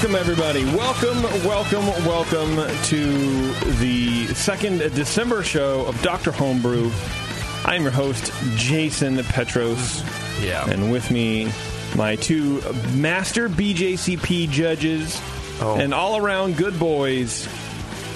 Welcome, everybody. Welcome, welcome, welcome to the second December show of Dr. Homebrew. I'm your host, Jason Petros. Yeah. And with me, my two master BJCP judges Oh. and all around good boys,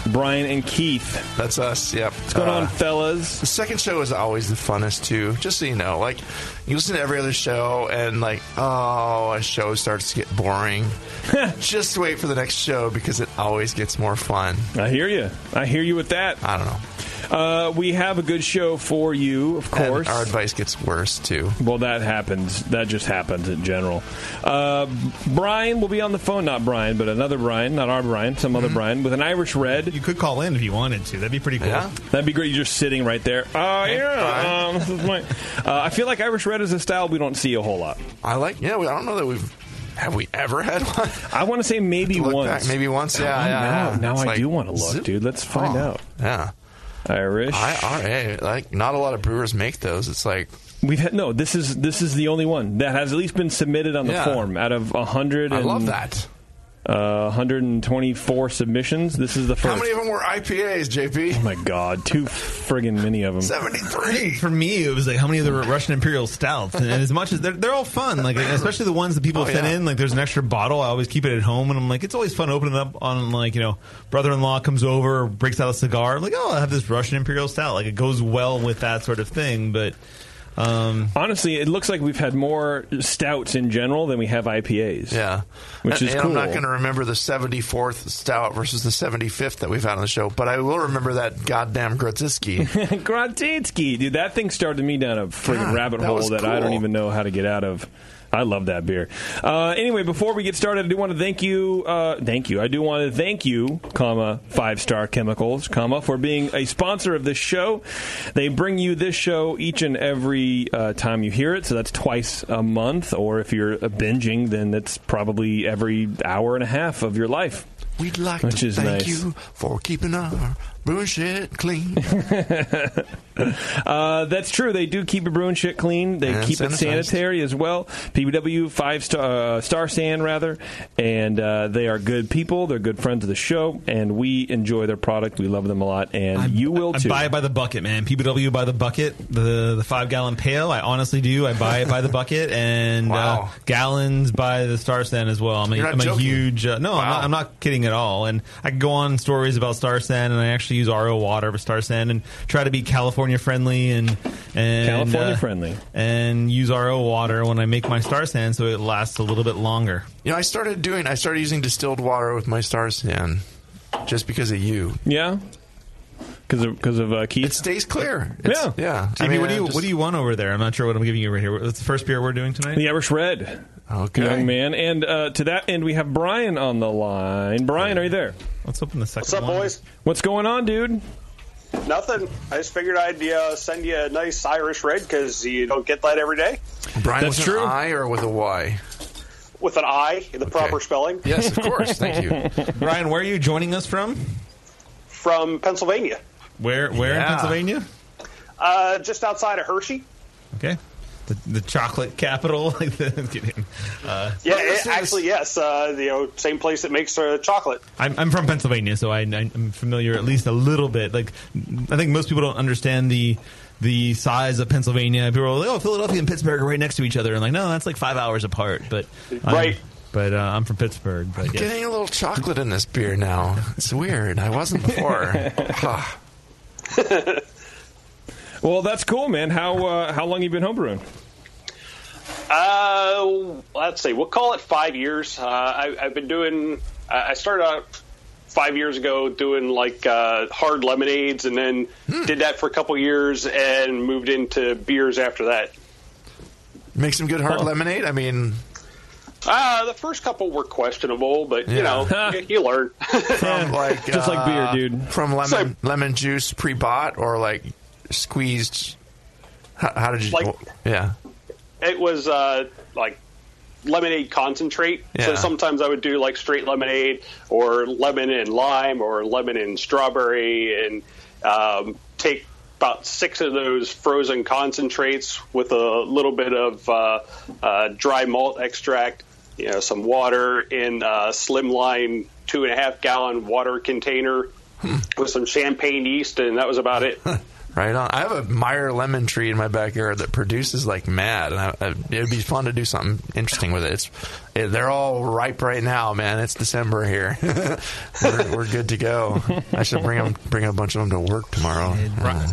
Brian and Keith. That's us. Yep. What's going on, uh, fellas? The second show is always the funnest too. Just so you know, like you listen to every other show, and like, oh, a show starts to get boring. Just wait for the next show because it always gets more fun. I hear you. I hear you with that. I don't know. Uh, we have a good show for you, of And course. our advice gets worse too. Well, that happens. That just happens in general. Uh, Brian will be on the phone. Not Brian, but another Brian. Not our Brian. Some other Brian with an Irish red. You could call in if you wanted to. That'd be pretty cool. Yeah. That'd be great. You're just sitting right there. Oh yeah. Um, this is my. Uh, I feel like Irish red is a style we don't see a whole lot. I like. Yeah. We, I don't know that we've. Have we ever had one? I want to say maybe Look once. back, maybe once. Yeah. Oh, yeah, now, yeah. now It's I like, do want to look, dude. Let's find Oh, out. Yeah. Irish. IRA. Like not a lot of brewers make those. It's like We've had no. This is this is the only one that has at least been submitted on the Yeah. form. Out of a hundred, I love that. Uh, 124 submissions. This is the first. How many of them were IPAs, JP? Oh my god, too friggin' many of them. Seventy-three. For me, it was like how many of the Russian Imperial stouts, and as much as they're, they're all fun, like especially the ones that people Oh, send yeah. in. Like there's an extra bottle. I always keep it at home, and I'm like, it's always fun opening it up on like you know, brother-in-law comes over, breaks out a cigar. I'm like, oh, I have this Russian Imperial stout. Like it goes well with that sort of thing. But um, Honestly, it looks like we've had more stouts in general than we have IPAs. Yeah, Which and, is and I'm not going to remember the 74th stout versus the 75th that we've had on the show, but I will remember that goddamn Grodziskie. Grodzitsky, dude, that thing started me down a friggin' God, rabbit that hole that I don't even know how to get out of. I love that beer. Uh, anyway, before we get started, I do want to thank you. Uh, thank you. I do want to thank you, comma Five Star Chemicals, comma for being a sponsor of this show. They bring you this show each and every uh, time you hear it, so that's twice a month. Or if you're binging, then that's probably every hour and a half of your life. We'd like Which to thank nice. you for keeping our brewing shit clean. Uh, that's true. They do keep your brewing shit clean. They And keep it sanitary as well. PBW five star uh, Star San rather, and uh, they are good people. They're good friends of the show, and we enjoy their product. We love them a lot, and you will I too. buy it by the bucket, man. PBW by the bucket, the the five gallon pail. I honestly do. I buy it by the bucket, and Wow. uh, gallons by the Star San as well. I'm a, You're not I'm a huge. Uh, no, I'm, not, I'm not kidding at all. And I can go on stories about Star San, and I actually use RO water for Star San, and try to be California friendly and and California uh, friendly. and use RO water when I make my Star San, so it lasts a little bit longer. you know, I started doing, I started using distilled water with my Star San just because of you. yeah, because of because of uh, Keith. It stays clear. It's- Yeah. yeah. JP, I mean, what do you just- what do you want over there? I'm not sure what I'm giving you right here. What's the first beer we're doing tonight? the Irish Red, Okay. young man, and uh, to that end, we have Brian on the line. Brian, are you there? Let's open the second. What's up, one. boys? What's going on, dude? Nothing. I just figured I'd uh, send you a nice Irish red because you don't get that every day. Brian That's with true. an I or with a Y? With an I, the proper spelling, Yes, of course. Thank you. Ryan, where are you joining us from? from Pennsylvania, Where where in Pennsylvania? uh, just outside of Hershey. Okay. The, the chocolate capital. I'm kidding. Uh, Yeah, Well, this it- is- actually, yes. Uh, you know, same place that makes uh, chocolate. I'm, I'm from Pennsylvania, so I, I'm familiar at least a little bit. Like, I think most people don't understand the the size of Pennsylvania. People are like, "Oh, Philadelphia and Pittsburgh are right next to each other," and like, no, that's like five hours apart. But I'm- Right. but uh, I'm from Pittsburgh. But I'm yes. getting a little chocolate in this beer now. It's weird. I wasn't before. Well, that's cool, man. How uh, how long you been homebrewing? Uh, let's see. We'll call it five years. Uh, I, I've been doing. I I started out five years ago doing like uh, hard lemonades, and then Hmm. did that for a couple years, and moved into beers after that. Make some good hard lemonade. I mean, Uh, the first couple were questionable, but you know, you, you learn. from like Just like beer, uh, dude. From lemon lemon juice pre-bought or like squeezed. How, how did you? Like- yeah. it was uh, like lemonade concentrate. Yeah. So sometimes I would do like straight lemonade or lemon and lime or lemon and strawberry and um, take about six of those frozen concentrates with a little bit of uh, uh, dry malt extract, you know, some water in a slimline two and a half gallon water container with some champagne yeast, and that was about it. Right on. I have a Meyer lemon tree in my backyard that produces like mad, and I, I, it'd be fun to do something interesting with it. It's it, they're all ripe right now, man. It's December here. we're, we're good to go. I should bring them, bring a bunch of them to work tomorrow. Uh,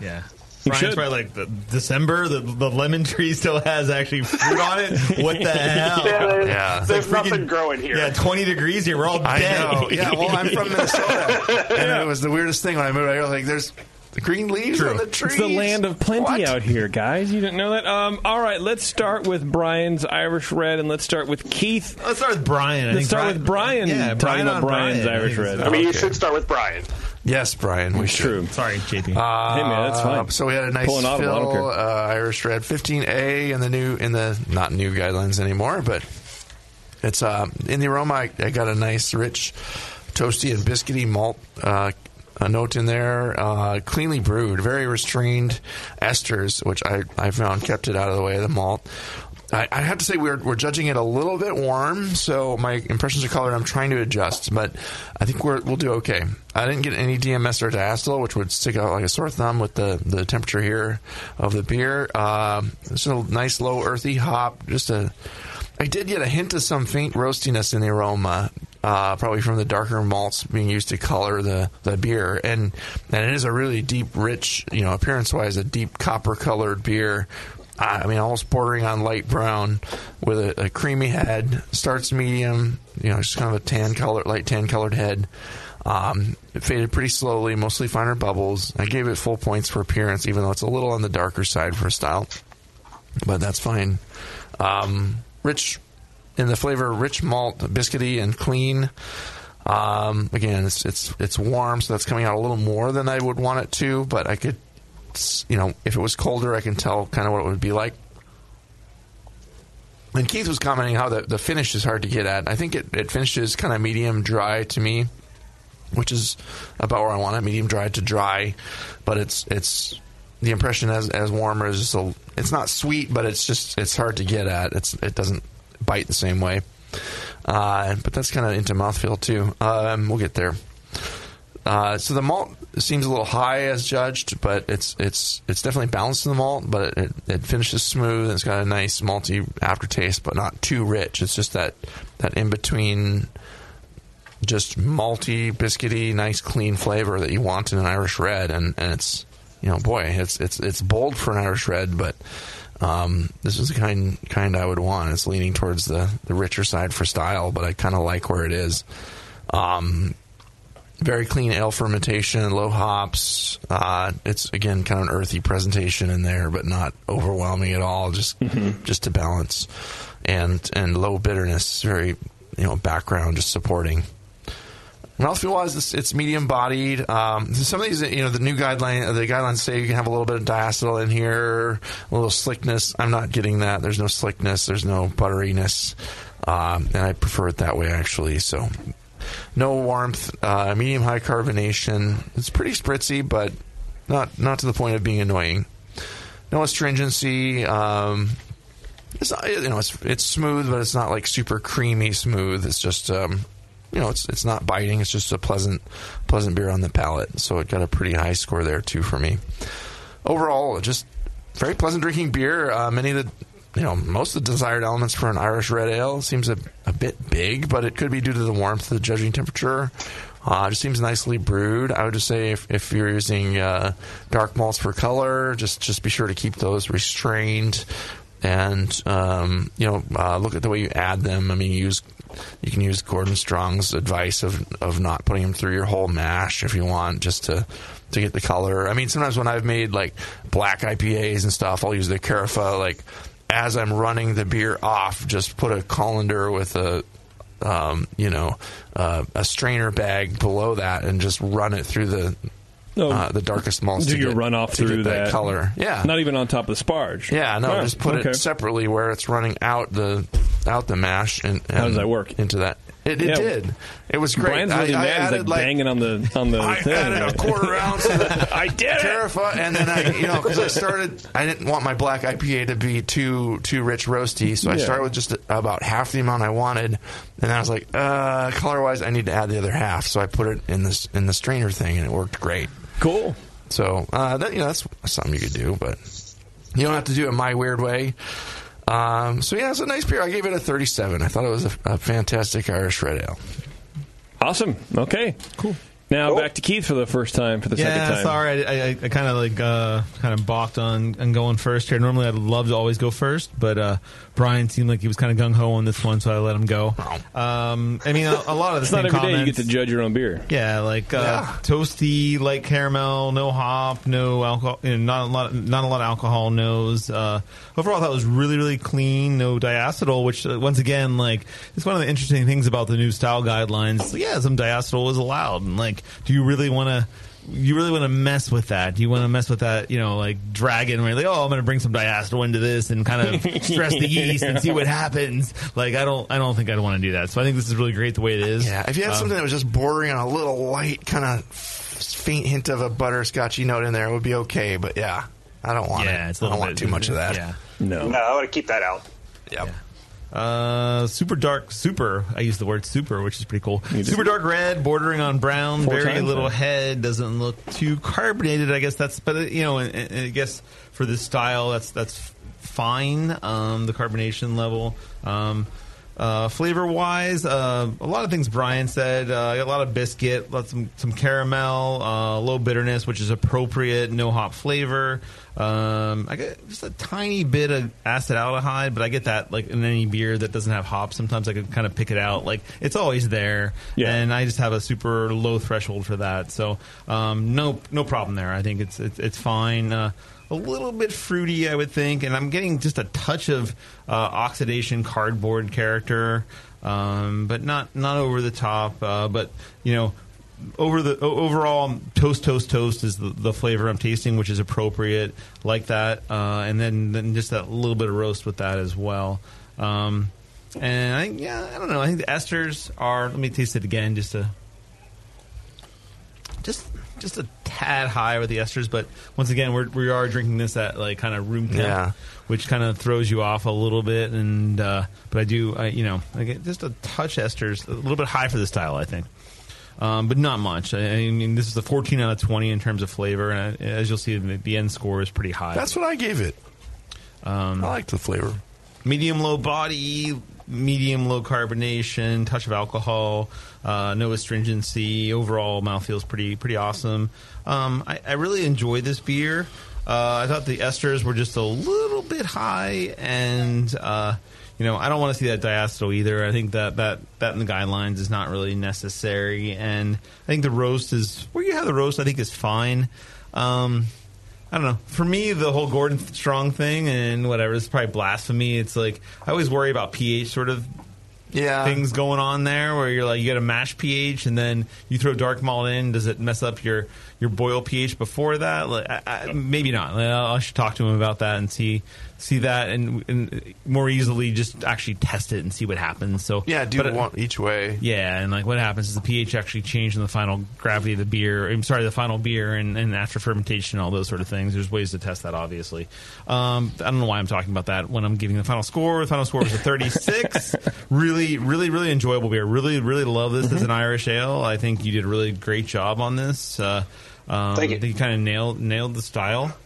Yeah. You Brian's should. probably like the December. The, the lemon tree still has actually fruit on it. What the hell? Yeah, there's, Yeah. There's like freaking- nothing growing here. Yeah, twenty degrees here. We're all I dead. know. Yeah. Well, I'm from Minnesota, and it was the weirdest thing when I moved. I was like, "There's the green leaves True. on the trees." It's the land of plenty What? out here, guys. You didn't know that? Um, all right, let's start with Brian's Irish Red, and let's start with Keith. Let's start with Brian. I Let's think start Brian- with Brian. Yeah, talking Brian about on Brian's Brian. Irish Red. I mean, you Okay. should start with Brian. Yes, Brian. We should. True. Sorry, JP. hey man, that's fine. Uh, so we had a nice Pulling audible, fill care. uh, Irish Red 15A in the new in the not new guidelines anymore, but it's uh, in the aroma. I, I got a nice rich toasty and biscuity malt uh, a note in there. Uh, cleanly brewed, very restrained esters, which I I found kept it out of the way of the malt. I, I have to say we're we're judging it a little bit warm, so my impressions of color I'm trying to adjust, but I think we're we'll do okay. I didn't get any DMS or diacetyl, which would stick out like a sore thumb with the the temperature here of the beer. Um, it's a nice low earthy hop, just a. I did get a hint of some faint roastiness in the aroma, uh, probably from the darker malts being used to color the, the beer, and and it is a really deep, rich, you know, appearance wise, a deep copper colored beer. I mean, almost bordering on light brown with a, a creamy head. Starts medium, you know, just kind of a tan color, light tan colored head. Um, it faded pretty slowly, mostly finer bubbles. I gave it full points for appearance, even though it's a little on the darker side for a style, but that's fine. Um, rich in the flavor, rich malt, biscuity, and clean. Um, again, it's it's it's warm, so that's coming out a little more than I would want it to. But I could, you know, if it was colder, I can tell kind of what it would be like. And Keith was commenting how the, the finish is hard to get at. I think it, it finishes kind of medium dry to me, which is about where I want it, medium dry to dry. But it's it's the impression as as warmer is just a, it's not sweet, but it's just it's hard to get at. It's it doesn't bite the same way. Uh, but that's kind of into mouthfeel too. Um, we'll get there. Uh, so the malt seems a little high as judged, but it's it's it's definitely balanced in the malt. But it, it finishes smooth and it's got a nice malty aftertaste, but not too rich. It's just that that in between, just malty, biscuity, nice clean flavor that you want in an Irish red, and, and it's you know boy, it's it's it's bold for an Irish red, but um, this is the kind kind I would want. It's leaning towards the the richer side for style, but I kind of like where it is. Um, very clean ale fermentation, low hops. Uh, it's again kind of an earthy presentation in there, but not overwhelming at all. Just just to balance, and and low bitterness. Very you know background just supporting. Mouthfeel wise, it's, it's medium bodied. Um, some of these, you know, the new guideline, the guidelines say you can have a little bit of diacetyl in here, a little slickness. I'm not getting that. There's no slickness. There's no butteriness, um, and I prefer it that way actually. So, no warmth, uh, medium high carbonation. It's pretty spritzy, but not not to the point of being annoying. No astringency. Um, it's not, you know, it's it's smooth, but it's not like super creamy smooth. It's just um, you know, it's it's not biting. It's just a pleasant pleasant beer on the palate. So it got a pretty high score there too for me. Overall, just very pleasant drinking beer. Uh, many of the you know most of the desired elements for an Irish red ale seems a, a bit big, but it could be due to the warmth, of the judging temperature. Uh, just seems nicely brewed. I would just say if, if you're using uh, dark malts for color, just just be sure to keep those restrained, and um, you know uh, look at the way you add them. I mean, you use you can use Gordon Strong's advice of of not putting them through your whole mash if you want, just to to get the color. I mean, sometimes when I've made like black IPAs and stuff, I'll use the Carafa like as I'm running the beer off, just put a colander with a um, you know uh, a strainer bag below that and just run it through the Oh. uh, the darkest malts. Do to you get- run off to get through that, that color? Yeah, Not even on top of the sparge. yeah, no, Oh, just put okay. it separately where it's running out the out the mash and, and How does that work? into that? It, it Yeah. did. It was great. Brian's really I, I mad. He's added like, banging on the on the I thing. added a quarter ounce of the I did it. Carafa, and then I, you know, because I started, I didn't want my black IPA to be too too rich roasty, so I Yeah. started with just about half the amount I wanted, and I was like, uh, color wise, I need to add the other half, so I put it in this in the strainer thing, and it worked great. Cool. So uh, that you know, that's something you could do, but you don't have to do it my weird way. Um, so yeah, it's a nice beer. I gave it a 37. I thought it was a, a fantastic Irish red ale. Awesome. Okay. Cool. Now back to Keith for the first time for the second Yeah, time. sorry, I, I, I kind of like uh, kind of balked on, on going first here. Normally, I'd love to always go first, but uh, Brian seemed like he was kind of gung ho on this one, so I let him go. Um, I mean, a, a lot of the It's same not every day you get to judge your own beer. Yeah, like uh, Yeah. toasty, light caramel, no hop, no alcohol, you know, not a lot, not a lot of alcohol nose. Uh, overall, I thought it was really, really clean, no diacetyl. Which uh, once again, like, it's one of the interesting things about the new style guidelines. Yeah, some diacetyl is allowed, and like, do you really want to? You really want to mess with that? Do you want to mess with that? You know, like dragon, where you're like, oh, I'm going to bring some diacetyl into this and kind of stress the yeast and see what happens. Like, I don't, I don't think I'd want to do that. So I think this is really great the way it is. Yeah, if you had Um, something that was just bordering on a little light, kind of faint hint of a butterscotchy note in there, it would be okay. But yeah, I don't want yeah, it. it's a I don't bit want too much of that. Yeah. No. No, I want to keep that out. Yep. Uh, super dark, super. I use the word super, which is pretty cool. Super dark red, bordering on brown, Four very times little head. Doesn't look too carbonated. I guess that's, but uh, you know, and, and I guess for this style, that's that's fine. Um, the carbonation level. Um, uh, flavor wise, uh, a lot of things Brian said. Uh, a lot of biscuit, lots some some caramel, uh, low bitterness, which is appropriate. No hop flavor. Um, I get just a tiny bit of acetaldehyde, but I get that like in any beer that doesn't have hops. Sometimes I can kind of pick it out. Like it's always there, Yeah. and I just have a super low threshold for that. So um, no no problem there. I think it's it's, it's fine. A little bit fruity, I would think, and I'm getting just a touch of uh, oxidation cardboard character, um, but not not over the top. Uh, but you know, over the overall toast, toast, toast is the, the flavor I'm tasting, which is appropriate, like that, uh, and then then just that little bit of roast with that as well. Um, and I yeah, I don't know. I think the esters are. Let me taste it again, just to just just a tad high with the esters, but once again, we're, we are drinking this at like kind of room temp, Yeah. which kind of throws you off a little bit. And uh, but I do, I, you know, I get just a touch esters, a little bit high for the style, I think, um, but not much. I, I mean, this is a 14 out of 20 in terms of flavor, and I, as you'll see, the, the end score is pretty high. That's what I gave it. Um, I like the flavor. medium low body, medium low carbonation, touch of alcohol, uh, no astringency. Overall, mouth feels pretty pretty awesome. Um, I, I really enjoy this beer. Uh, I thought the esters were just a little bit high, and uh, you know I don't want to see that diacetyl either. I think that that that in the guidelines is not really necessary, and I think the roast is where you have the roast. I think is fine. Um, I don't know. For me, the whole Gordon Strong thing and whatever is probably blasphemy. It's like I always worry about pH sort of Yeah. things going on there where you're like you got a mash pH and then you throw dark malt in. Does it mess up your your boil pH before that? Like, I, I, maybe not. I should talk to him about that and see see that and, and more easily just actually test it and see what happens. So Yeah, do but, uh, one each way. yeah, and like what happens is the pH actually changed in the final gravity of the beer. I'm sorry, the final beer, and, and after fermentation, all those sort of things. There's ways to test that, obviously. Um, I don't know why I'm talking about that when I'm giving the final score. The final score was a 36. really, really, really enjoyable beer. Really, really love this as an Irish ale. I think you did a really great job on this. Uh, um, Thank you. I think you kind of nailed nailed the style.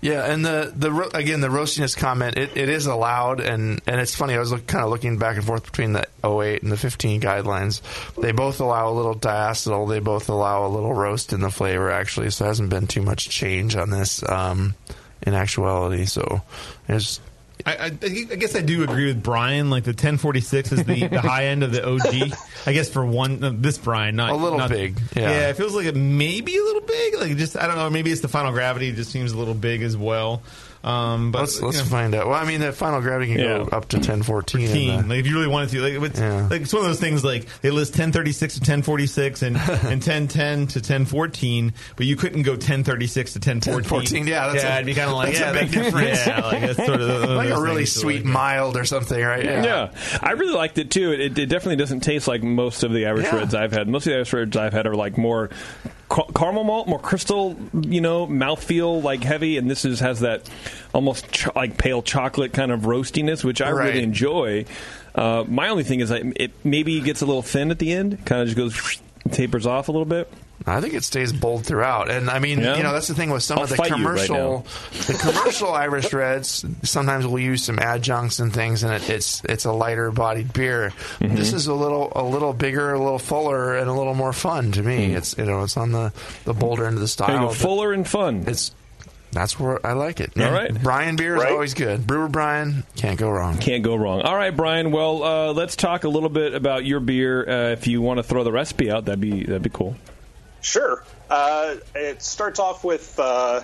Yeah, and the the ro- again the roastiness comment it, it is allowed and and it's funny I was look, kind of looking back and forth between the 08 and the 15 guidelines. They both allow a little diacetyl. They both allow a little roast in the flavor actually. So there hasn't been too much change on this um, in actuality. So it's I, I, I guess I do agree with Brian. Like the 1046 is the, the high end of the OG. I guess for one, no, this Brian, not A little not- big, yeah. yeah, it feels like it may be a little big. Like just I don't know. Maybe it's the final gravity. It just seems a little big as well. Um, but Let's let's you know, find out. Well, I mean, the final gravity can Yeah. go up to 1014. and, 15. uh, Like if you really wanted to, like it's, Yeah. like it's one of those things. Like they list 1036 to 1046 and and 1010 to 1014, but you couldn't go 1036 to 1014. 1014, yeah, that's yeah, a- it'd be kind of like that's a yeah, big difference. Yeah, like that's sort of the- like a really sweet like, mild or something, right? Yeah, I really liked it too. It, it definitely doesn't taste like most of the Irish Yeah. reds I've had. Most of the Irish reds I've had are like more ca- caramel malt, more crystal, you know, mouthfeel like heavy, and this is has that almost ch- like pale chocolate kind of roastiness, which I Right. really enjoy. Uh, my only thing is that it maybe gets a little thin at the end, kind of just goes tapers off a little bit. I think it stays bold throughout, and I mean, Yeah? you know, that's the thing with some I'll of the fight you right commercial, the commercial Irish reds. Sometimes we'll use some adjuncts and things, and it, it's it's a lighter bodied beer. Mm-hmm. This is a little a little bigger, a little fuller, and a little more fun to me. It's you know, it's on the the bolder end of the style. go, fuller and fun. It's that's where I like it. All right. Brian beer is Right. always good. Brewer Brian can't go wrong. Can't go wrong. All right, Brian. Well, uh, let's talk a little bit about your beer. Uh, if you want to throw the recipe out, that'd be that'd be cool. Sure. Uh, it starts off with uh,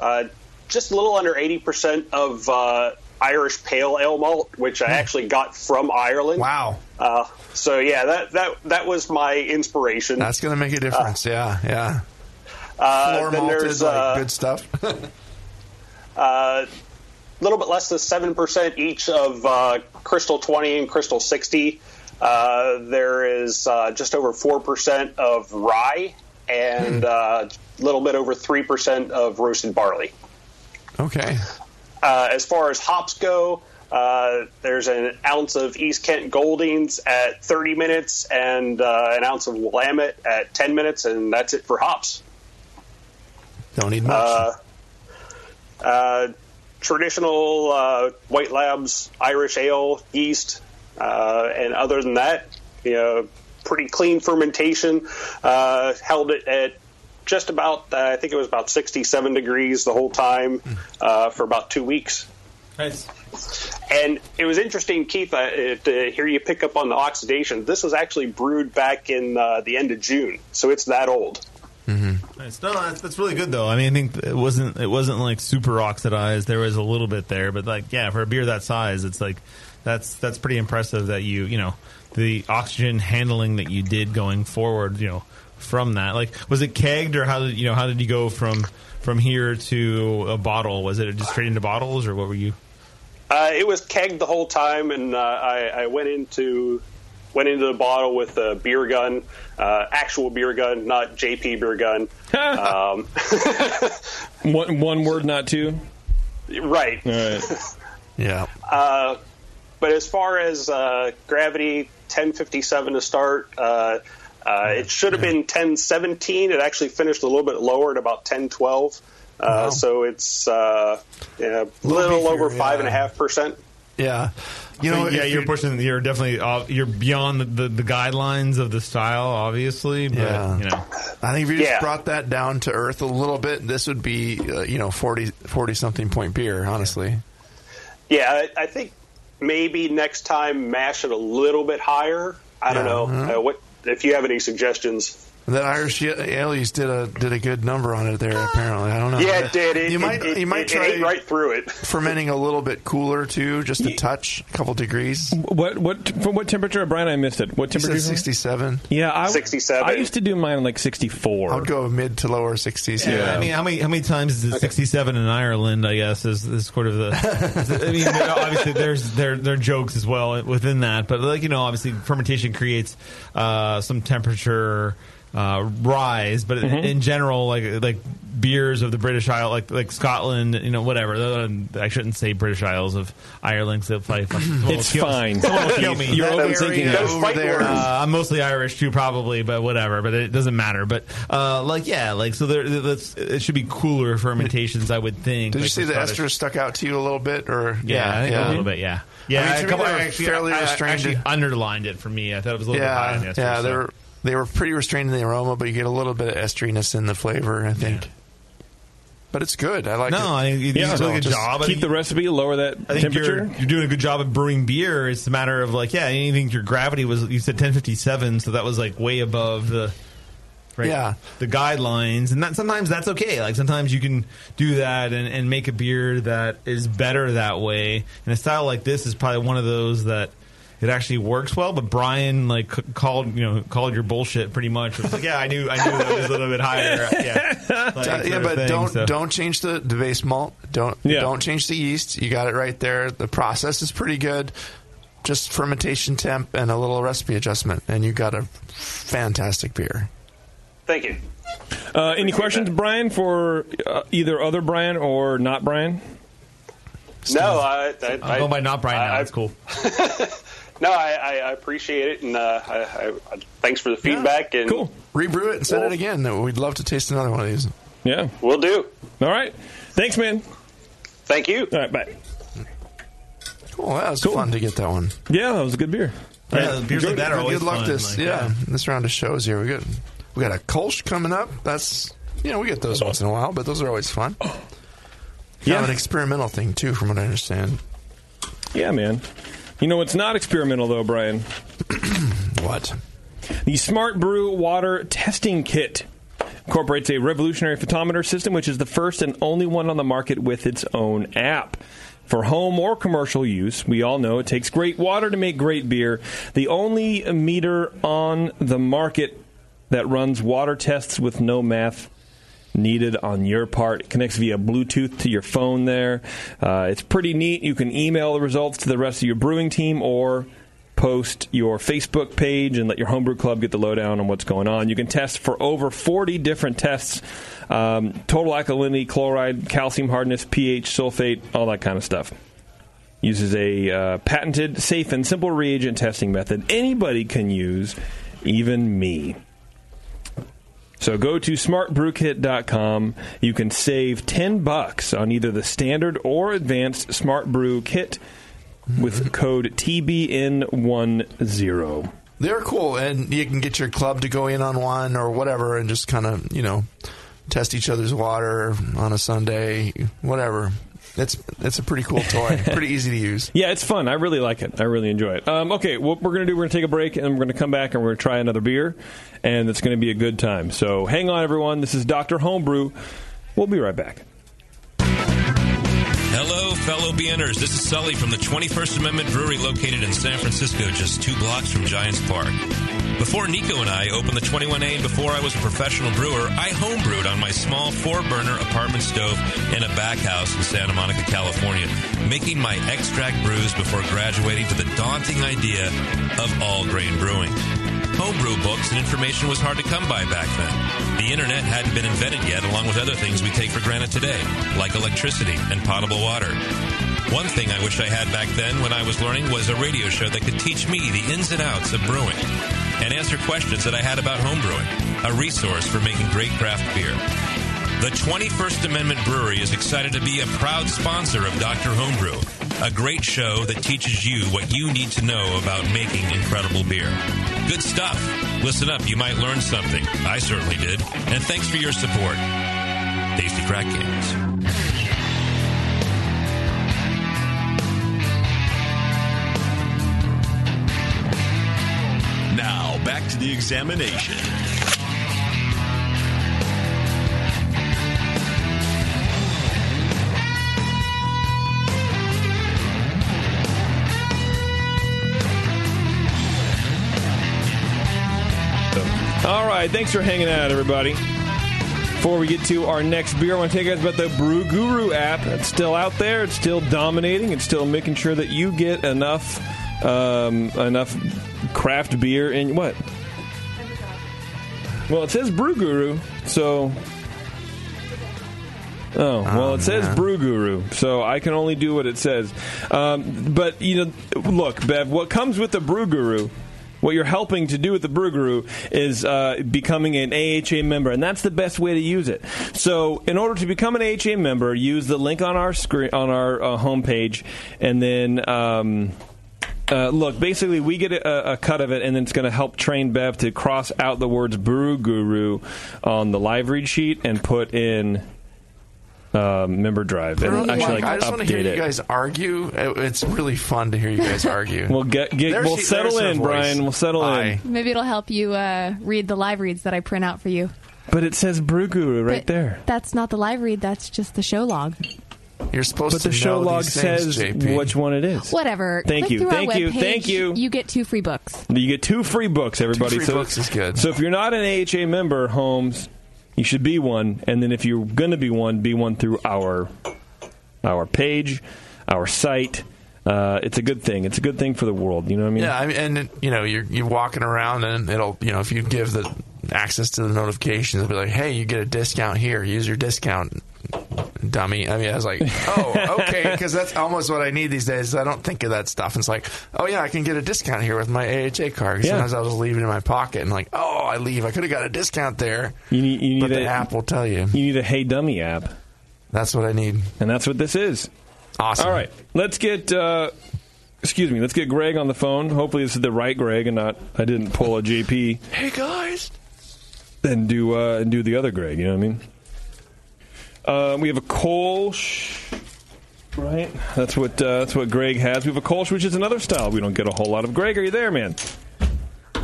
uh, just a little under 80% of uh, Irish pale ale malt, which I actually got from Ireland. Wow, Uh, so yeah, that that that was my inspiration. that's going to make a difference. yeah, yeah. uh, Floor then malted, there's like uh, good stuff. a little bit less than seven percent each of uh, Crystal 20 and Crystal 60. Uh, there is uh, just over four percent of rye and uh, a little bit over three percent of roasted barley. okay. Uh, as far as hops go, uh, there's an ounce of East Kent Goldings at 30 minutes and uh, an ounce of Willamette at 10 minutes, and that's it for hops. Don't need much. Uh, uh, traditional uh, White Labs Irish ale yeast, uh, and other than that, you know, pretty clean fermentation. Uh, held it at just about, uh, I think it was about 67 degrees the whole time uh, for about two weeks. Nice. And it was interesting, Keith, uh, to hear you pick up on the oxidation. This was actually brewed back in uh, the end of June, so it's that old. Nice. No, that's, that's really good though. I mean, I think it wasn't it wasn't like super oxidized. There was a little bit there, but like yeah, for a beer that size, it's like that's that's pretty impressive that you you know the oxygen handling that you did going forward. You know from that, like was it kegged or how did you know how did you go from from here to a bottle? Was it just straight into bottles or what were you? Uh, it was kegged the whole time, and uh, I, I went into went into the bottle with a beer gun, uh, actual beer gun, not JP beer gun. um, One, one word, not two. right. All right. yeah. Uh, but as far as uh, gravity, 1057 to start. Uh, uh, it should have been 1017. It actually finished a little bit lower at about 1012. Uh, Wow. So it's uh, yeah, a Little little over beefier, five and a yeah. half percent. Yeah. You know, yeah, if you're pushing. You're definitely off, you're beyond the, the, the guidelines of the style, obviously. But Yeah. you know, I think if you just Yeah. brought that down to earth a little bit, this would be, uh, you know, 40, 40 something point beer, honestly. Yeah, I, I think maybe next time mash it a little bit higher. I don't know uh-huh. uh, what if you have any suggestions. That Irish Alies did a did a good number on it there. Apparently, I don't know. Yeah, it did. It, you it- might it, you might it, try it ate right through it. fermenting a little bit cooler too, just a touch, a couple degrees. What what from what temperature, Brian? I missed it. What temperature? sixty seven. Yeah, I, 67. I used to do mine like sixty four. I would go mid to lower sixties. Yeah, I mean, how many how many times is it 67 in Ireland? I guess is, is sort of the. I mean, obviously there's there there are jokes as well within that, but like you know, obviously fermentation creates uh, some temperature uh, rise, but in general, like like beers of the British Isle, like like Scotland, you know, whatever. I shouldn't say British Isles of Ireland, because they'll probably It's kill- fine. Someone will kill me. You're overthinking it. Over there. Uh, I'm mostly Irish too, probably, but whatever. But it doesn't matter. But uh, like, yeah, like so. There, that's, it should be cooler fermentations, I would think. Did you see the Scottish- ester stuck out to you a little bit, or Yeah, I think a little bit. Yeah, yeah. I mean, to a me, couple- they're actually, fairly I- I actually underlined it for me. I thought it was a little bit high on the Yeah, yeah, so- they were they were pretty restrained in the aroma, but you get a little bit of esteriness in the flavor. I think. but it's good. I like No, it. I think you yeah, do a good job. Keep the recipe, lower that I think temperature. You're, you're doing a good job of brewing beer. It's a matter of like, yeah, anything your gravity was. You said 1057, so that was like way above the. Right, Yeah. the guidelines, and that sometimes that's okay. Like sometimes you can do that and, and make a beer that is better that way. And a style like this is probably one of those that it actually works well. But Brian like c- called you know called your bullshit pretty much. It was like, yeah, I knew I knew that was a little bit higher. Yeah, Like, Uh, yeah, but thing, don't so. don't change the, the base malt. Don't Yeah. don't change the yeast. You got it right there. The process is pretty good. Just fermentation temp and a little recipe adjustment, and you got a fantastic beer. Thank you. Uh, any questions, Brian, for uh, either other Brian or not Brian? No, I, I, I'm going by not Brian now. I- It's cool. No, I, I I appreciate it, and uh, I, I, I, thanks for the feedback. And Cool. Rebrew it and send Well- it again. We'd love to taste another one of these. Yeah. we'll do. All right. Thanks, man. Thank you. All right. Bye. Cool. That was Cool. fun to get that one. Yeah, that was a good beer. Yeah, the beers like that are Good, always good luck fun. this. like, yeah, this round of shows here. We got we got a Kolsch coming up. That's you know we get those once in a while, but those are always fun. Kind Yeah. of an experimental thing too, from what I understand. Yeah, man. You know what's not experimental though, Brian? What? The Smart Brew Water Testing Kit incorporates a revolutionary photometer system, which is the first and only one on the market with its own app. For home or commercial use, we all know it takes great water to make great beer. The only meter on the market that runs water tests with no math needed on your part. It connects via Bluetooth to your phone there. Uh, it's pretty neat. You can email the results to the rest of your brewing team or post your Facebook page and let your homebrew club get the lowdown on what's going on. You can test for over 40 different tests um, total alkalinity, chloride, calcium hardness, pH, sulfate, all that kind of stuff. Uses a uh, patented, safe, and simple reagent testing method anybody can use, even me. So go to smartbrewkit.com. You can save 10 bucks on either the standard or advanced Smart Brew kit with code TBN10. They're cool, and you can get your club to go in on one or whatever, and just kind of you know test each other's water on a Sunday, whatever. It's it's a pretty cool toy, pretty easy to use. Yeah, it's fun. I really like it. I really enjoy it. Um, okay, what we're going to do, we're going to take a break and we're going to come back and we're going to try another beer, and it's going to be a good time. So hang on, everyone. This is Dr. Homebrew. We'll be right back. Hello, fellow BNers. This is Sully from the 21st Amendment Brewery located in San Francisco, just two blocks from Giants Park. Before Nico and I opened the 21A and before I was a professional brewer, I homebrewed on my small four burner apartment stove in a back house in Santa Monica, California, making my extract brews before graduating to the daunting idea of all grain brewing. Homebrew books and information was hard to come by back then. The internet hadn't been invented yet, along with other things we take for granted today, like electricity and potable water. One thing I wish I had back then when I was learning was a radio show that could teach me the ins and outs of brewing and answer questions that I had about homebrewing, a resource for making great craft beer. The 21st Amendment Brewery is excited to be a proud sponsor of Dr. Homebrew, a great show that teaches you what you need to know about making incredible beer. Good stuff. Listen up, you might learn something. I certainly did. And thanks for your support. Tasty Crack Games. To the examination. All right, thanks for hanging out, everybody. Before we get to our next beer, I want to tell you guys about the Brew Guru app. It's still out there. It's still dominating. It's still making sure that you get enough um, enough craft beer in what? Well, it says Brew Guru, so. Oh well, it says Brew Guru, so I can only do what it says. Um, but you know, look, Bev, what comes with the Brew Guru what you're helping to do with the Brew Guru is uh, becoming an AHA member, and that's the best way to use it. So, in order to become an AHA member, use the link on our screen on our uh, homepage, and then. Um, uh, look, basically, we get a, a cut of it, and then it's going to help train Bev to cross out the words "brew guru" on the live read sheet and put in uh, member drive and Really? actually Like, like I just want to hear update you it. guys argue. It's really fun to hear you guys argue. We'll get, get we'll she- settle in. Brian. We'll settle in. Maybe it'll help you uh, read the live reads that I print out for you. But it says Brew Guru right But there. That's not the live read. That's just the show log. You're supposed But to the show know log these things, says JP. which one it is. Whatever. Thank Click you, thank you, webpage. thank you. You get two free books. You get two free books, everybody. free so, books is good. So if you're not an AHA member, Holmes, you should be one. And then if you're going to be one, be one through our our page, our site. Uh, it's a good thing. It's a good thing for the world. You know what I mean? Yeah, I mean, and you know, you're you're walking around, and it'll you know, if you give the access to the notifications, it'll be like, hey, you get a discount here. Use your discount, dummy. I mean, I was like, oh, okay, because that's almost what I need these days. I don't think of that stuff. It's like, oh yeah, I can get a discount here with my AHA card. Yeah. Sometimes I'll just leave it in my pocket and like, oh, I leave. I could have got a discount there. You need, you need but a, the app will tell you. You need a Hey Dummy app. That's what I need. And that's what this is. Awesome. All right, let's get. Uh, excuse me. Let's get Greg on the phone. Hopefully, this is the right Greg, and not I didn't pull a JP Hey guys. and do uh, and do the other Greg. You know what I mean? Uh, we have a Kolsch, right? That's what uh, that's what Greg has. We have a Kolsch, which is another style we don't get a whole lot of. Greg, are you there, man?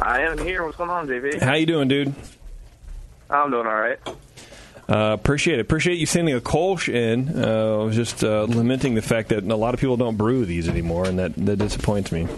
I am here. What's going on, JP? How you doing, dude? I'm doing all right. Uh, appreciate it. Appreciate you sending a Kolsch in. Uh, I was just uh, lamenting the fact that a lot of people don't brew these anymore, and that, that disappoints me.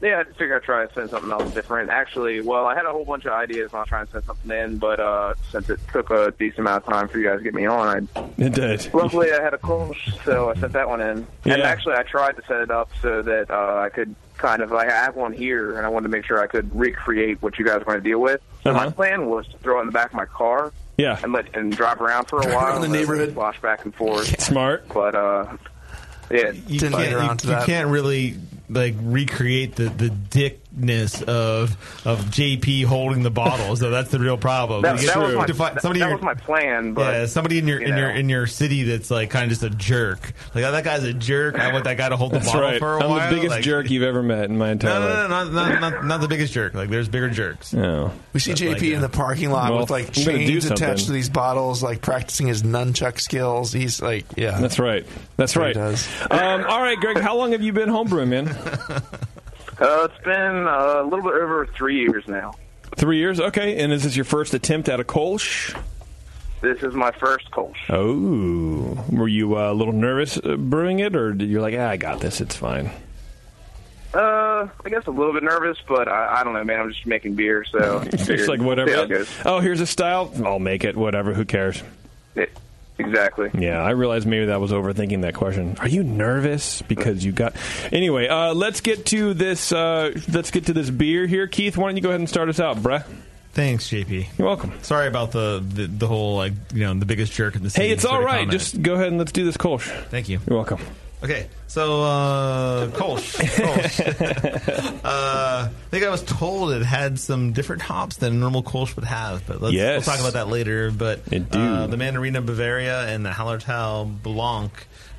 Yeah, I just figured I'd try to send something else different. Actually, well, I had a whole bunch of ideas when I was trying to send something in, but uh, since it took a decent amount of time for you guys to get me on, I It did. luckily I had a close, so I sent that one in. Yeah. And actually, I tried to set it up so that uh, I could kind of like I have one here, and I wanted to make sure I could recreate what you guys were going to deal with. So my Uh-huh. plan was to throw it in the back of my car Yeah, and let and drive around for a Drive while around the and let it neighborhood. wash back and forth. smart. But uh, yeah, you Didn't can't, you, to you that. can't really like recreate the the dickness of of JP holding the bottle. so that's the real problem. that, that was my to find that, somebody that in your- was my plan. But yeah, somebody in your you in your in your city that's like kind of just a jerk. Like oh, that guy's a jerk. I want that guy to hold the That's bottle right. for a I'm while. the biggest Like- jerk you've ever met in my entire No, no, life. no, not, not, not, not the biggest jerk. Like there's bigger jerks. No. We see That's JP like, in the parking lot Well, with like I'm gonna do chains attached to these bottles, like practicing his nunchuck skills. He's like, yeah, That's right. That's right. he does. Um, all right, Greg. How long have you been homebrewing, man? Uh, it's been uh, a little bit over three years now. Three years. Okay. And is this your first attempt at a Kolsch? This is my first Kolsch. Oh, were you uh, a little nervous uh, brewing it, or did you like, ah, I got this, it's fine? Uh, I guess a little bit nervous, but I, I don't know, man. I'm just making beer, so It's like whatever. It. Oh, here's a style. I'll make it. Whatever. Who cares? Yeah, exactly. Yeah, I realized maybe that was overthinking that question. Are you nervous because you got? Anyway, uh, let's get to this. Uh, let's get to this beer here, Keith. Why don't you go ahead and start us out, bruh? Thanks, JP. You're welcome. Sorry about the, the the whole like you know the biggest jerk in the city. Hey, it's sort all of right. comment. Just go ahead and let's do this Kolsch. thank you. You're welcome. Okay, so uh, Kolsch. Kolsch. uh, I think I was told it had some different hops than a normal Kolsch would have, but let's Yes. we'll talk about that later. But Uh, the Mandarina Bavaria and the Hallertau Blanc.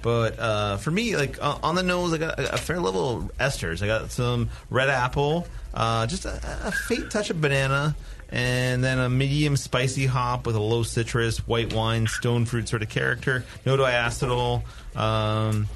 But uh, for me, like uh, on the nose, I got a, a fair level of esters. I got some red apple, uh, just a, a faint touch of banana, and then a medium spicy hop with a low citrus, white wine, stone fruit sort of character. No diacetyl. Um,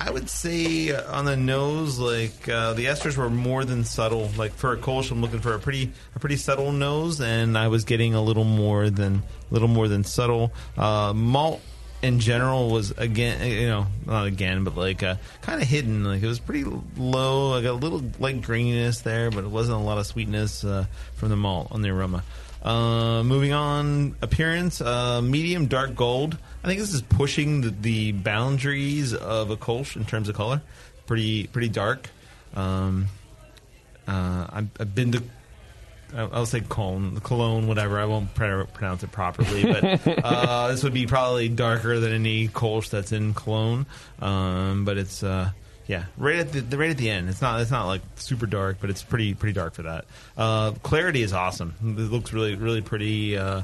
I would say on the nose, like uh, the esters were more than subtle. Like for a Kolsch, I'm looking for a pretty a pretty subtle nose, and I was getting a little more than little more than subtle. Uh, malt in general was again, you know, not again, but like uh, kind of hidden. Like it was pretty low. Got a little light graininess there, but it wasn't a lot of sweetness uh, from the malt on the aroma. Uh, moving on, appearance, uh, medium dark gold. I think this is pushing the, the boundaries of a Kolsch in terms of color. Pretty pretty dark. Um, uh, I've, I've been to. I'll I'll say Cologne, Cologne, whatever. I won't pr- pronounce it properly, but uh, this would be probably darker than any Kolsch that's in Cologne. Um, but it's uh, yeah, right at the, the right at the end. It's not it's not like super dark, but it's pretty pretty dark for that. Uh, clarity is awesome. It looks really really pretty. Uh,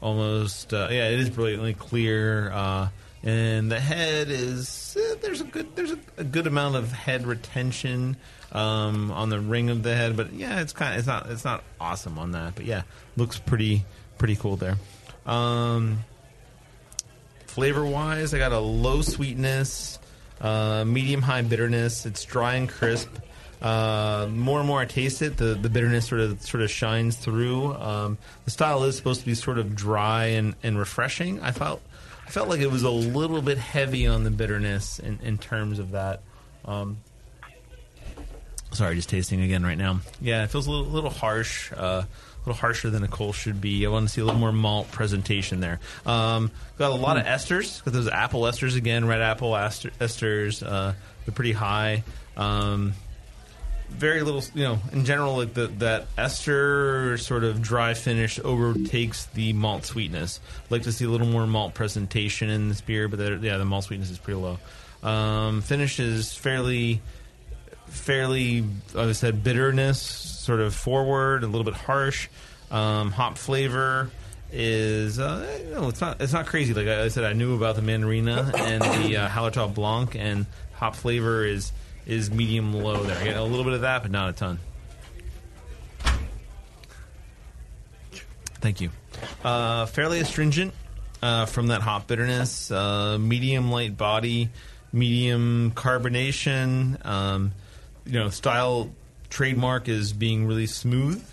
almost uh, yeah, it is brilliantly clear. Uh, and the head is eh, there's a good there's a, a good amount of head retention um, on the ring of the head, but yeah, it's kind of it's not it's not awesome on that, but yeah, looks pretty pretty cool there. Um, flavor wise, I got a low sweetness, uh, medium high bitterness. It's dry and crisp. Uh, more and more I taste it, the, the bitterness sort of sort of shines through. Um, the style is supposed to be sort of dry and, and refreshing. I felt I felt like it was a little bit heavy on the bitterness in, in terms of that. Um, sorry, just tasting again right now. Yeah, it feels a little, little harsh. Uh, a little harsher than a Kolsch should be. I want to see a little more malt presentation there. Um, got a lot of esters Got those apple esters again, red apple ester- esters. Uh, they're pretty high. Um, very little, you know, in general, like the, that ester sort of dry finish overtakes the malt sweetness. like to see a little more malt presentation in this beer, but yeah, the malt sweetness is pretty low. Um, finish is fairly, fairly, like I said, bitterness sort of forward, a little bit harsh. Um, hop flavor is uh, know, it's not it's not crazy. Like I said, I knew about the Mandarina and the uh, Hallertau Blanc, and hop flavor is is medium low there. Get a little bit of that, but not a ton. Thank you. Uh, fairly astringent uh, from that hop bitterness. Uh, medium light body, medium carbonation. Um, you know, style trademark is being really smooth,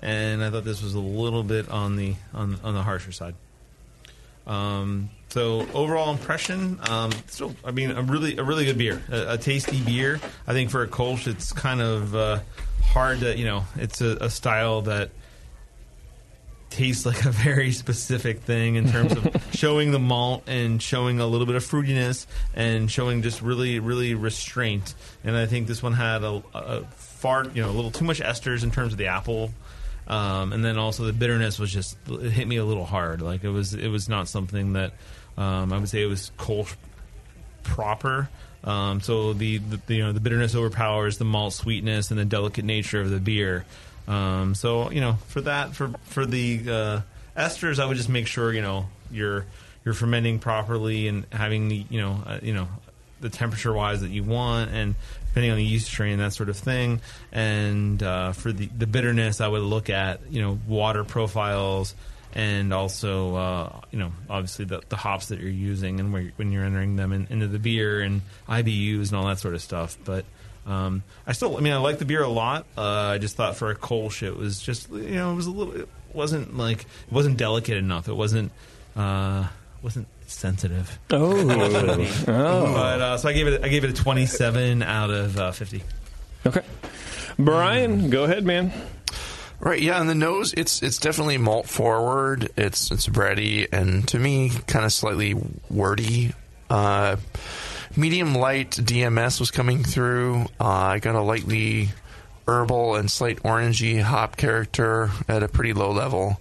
and I thought this was a little bit on the on on the harsher side. Um, so overall impression, um, still, I mean, a really a really good beer, a, a tasty beer. I think for a Kolsch, it's kind of uh, hard to you know, it's a, a style that tastes like a very specific thing in terms of showing the malt and showing a little bit of fruitiness and showing just really really restraint. And I think this one had a, a far you know a little too much esters in terms of the apple. Um, and then also the bitterness was just it hit me a little hard. Like it was it was not something that um, I would say it was Kolsch proper. Um, so the, the you know the bitterness overpowers the malt sweetness and the delicate nature of the beer. Um, so you know for that for for the uh, esters, I would just make sure you know you're you're fermenting properly and having the you know uh, you know the temperature wise that you want and depending on the yeast strain that sort of thing. And uh, for the the bitterness, I would look at you know water profiles and also uh, you know obviously the, the hops that you're using and where, when you're entering them in, into the beer and IBUs and all that sort of stuff. But um, I still, I mean, I like the beer a lot. Uh, I just thought for a Kolsch, it was just you know it was a little, it wasn't like it wasn't delicate enough. It wasn't uh, wasn't sensitive. Oh. Oh. but uh, so I gave it I gave it a 27 out of uh, 50. Okay, Brian, go ahead, man. Right, yeah, and the nose, it's it's definitely malt forward. It's it's bready, and to me, kind of slightly worty. Uh, medium light DMS was coming through. Uh, I got a lightly herbal and slight orangey hop character at a pretty low level.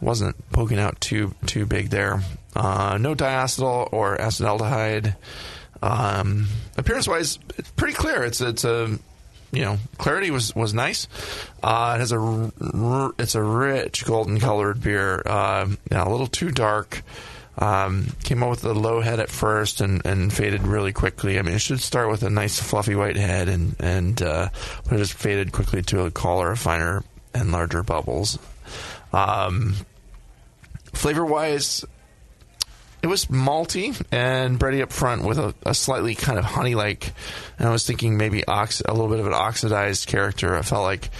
wasn't poking out too too big there. Uh, no diacetyl or acetaldehyde. Um, appearance wise, it's pretty clear. It's it's a you know clarity was was nice. Uh, it has a it's a rich golden colored beer. Uh, a little too dark. Um, came up with a low head at first and, and faded really quickly. I mean, it should start with a nice fluffy white head and and uh, but it just faded quickly to a collar of finer and larger bubbles. Um, flavor wise, it was malty and bready up front with a, a slightly kind of honey like. And I was thinking maybe ox- a little bit of an oxidized character. I felt like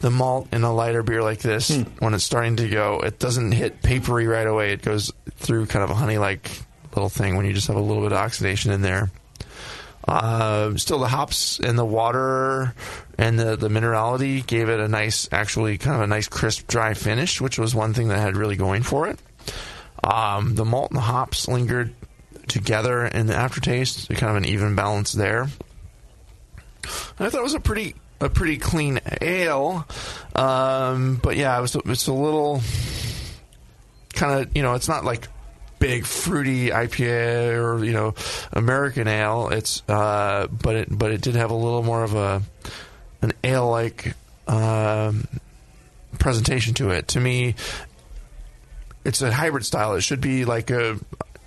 the malt in a lighter beer like this, when it's starting to go, it doesn't hit papery right away. It goes through kind of a honey like little thing when you just have a little bit of oxidation in there. Uh, still, the hops and the water and the, the minerality gave it a nice, actually, kind of a nice crisp, dry finish, which was one thing that had really going for it. Um, the malt and the hops lingered together in the aftertaste, kind of an even balance there. And I thought it was a pretty a pretty clean ale, um, but yeah, it was it's a little kind of you know it's not like big fruity IPA or you know American ale. It's uh, but it but it did have a little more of a an ale like um, presentation to it. To me, it's a hybrid style. It should be like a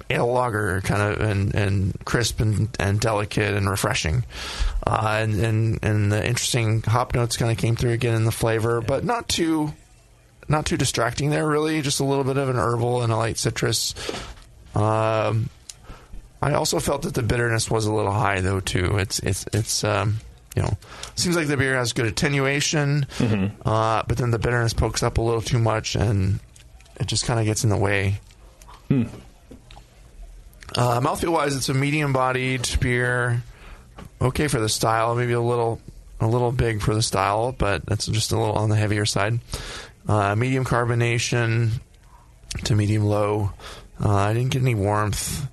ale lager kind of and, and crisp and, and delicate and refreshing. Uh, and, and and the interesting hop notes kind of came through again in the flavor, but not too not too distracting there really. Just a little bit of an herbal and a light citrus. Um, I also felt that the bitterness was a little high though too. It's it's it's um, you know seems like the beer has good attenuation, uh, but then the bitterness pokes up a little too much and it just kind of gets in the way. Uh, mouthfeel wise, it's a medium bodied beer. Okay for the style, maybe a little a little big for the style, but that's just a little on the heavier side. Uh, medium carbonation to medium low. Uh, I didn't get any warmth.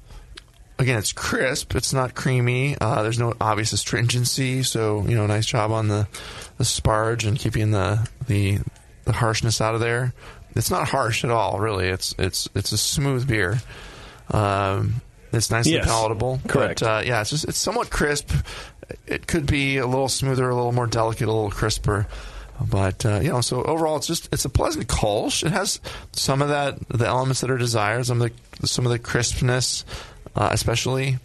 Again, it's crisp. It's not creamy. Uh, there's no obvious astringency, so you know, nice job on the the sparge and keeping the the the harshness out of there. It's not harsh at all, really. It's it's it's a smooth beer. Um, it's nicely Yes. palatable. Correct. But, uh, yeah, it's just it's somewhat crisp. It could be a little smoother, a little more delicate, a little crisper. But uh, you know, so overall, it's just it's a pleasant Kolsch. It has some of that the elements that are desired, some of the some of the crispness, uh, especially.